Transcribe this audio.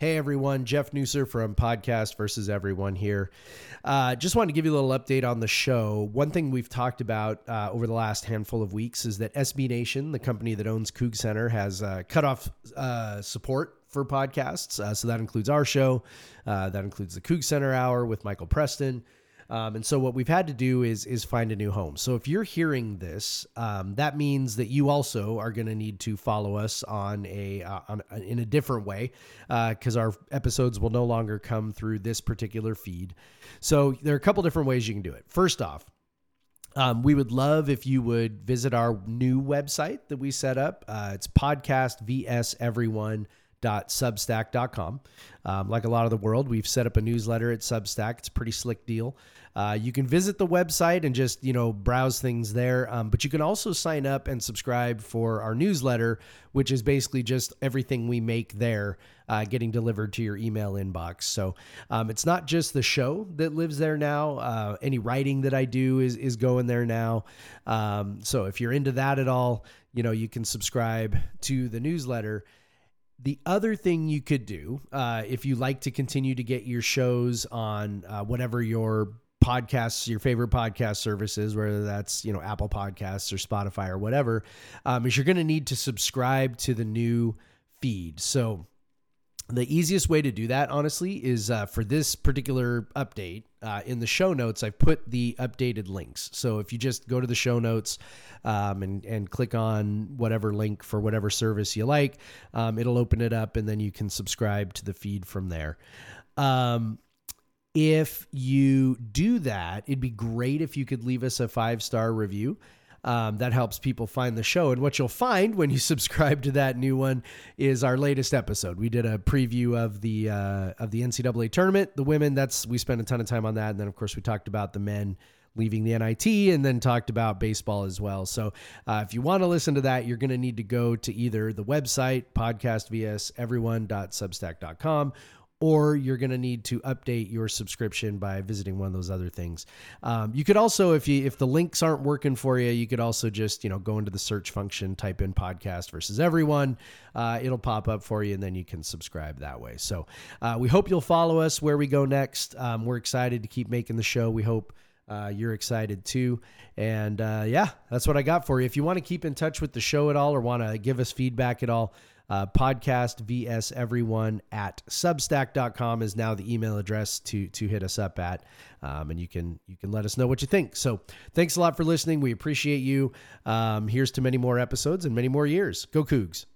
Hey everyone, Jeff Nusser from Podcast versus Everyone here. Uh, just wanted to give you a little update on the show. One thing we've talked about uh, over the last handful of weeks is that SB Nation, the company that owns Coug Center, has uh, cut off uh, support for podcasts. Uh, so that includes our show, uh, that includes the Coug Center Hour with Michael Preston. Um, and so what we've had to do is is find a new home. So if you're hearing this, um, that means that you also are going to need to follow us on a uh, on, in a different way because uh, our episodes will no longer come through this particular feed. So there are a couple different ways you can do it. First off. Um, we would love if you would visit our new website that we set up. Uh, it's podcast vs everyone substack.com. Um, like a lot of the world, we've set up a newsletter at Substack. It's a pretty slick deal. Uh, you can visit the website and just you know browse things there, um, but you can also sign up and subscribe for our newsletter, which is basically just everything we make there uh, getting delivered to your email inbox. So um, it's not just the show that lives there now. Uh, any writing that I do is is going there now. Um, so if you're into that at all, you know you can subscribe to the newsletter. The other thing you could do, uh, if you like to continue to get your shows on uh, whatever your podcasts, your favorite podcast services, whether that's you know Apple Podcasts or Spotify or whatever, um, is you're going to need to subscribe to the new feed. So the easiest way to do that, honestly, is uh, for this particular update uh, in the show notes. I've put the updated links. So if you just go to the show notes um, and and click on whatever link for whatever service you like, um, it'll open it up, and then you can subscribe to the feed from there. Um, if you do that, it'd be great if you could leave us a five star review. Um, that helps people find the show. And what you'll find when you subscribe to that new one is our latest episode. We did a preview of the uh, of the NCAA tournament. The women, that's we spent a ton of time on that, and then of course we talked about the men leaving the NIT, and then talked about baseball as well. So uh, if you want to listen to that, you're going to need to go to either the website podcast vs everyone.substack.com or you're going to need to update your subscription by visiting one of those other things. Um, you could also, if you if the links aren't working for you, you could also just you know go into the search function, type in podcast versus everyone. Uh, it'll pop up for you, and then you can subscribe that way. So uh, we hope you'll follow us where we go next. Um, we're excited to keep making the show. We hope. Uh, you're excited too. And uh, yeah, that's what I got for you. If you want to keep in touch with the show at all or want to give us feedback at all, uh, podcast vs everyone at substack.com is now the email address to to hit us up at um, and you can you can let us know what you think. So thanks a lot for listening. We appreciate you. Um, here's to many more episodes and many more years. Go cougs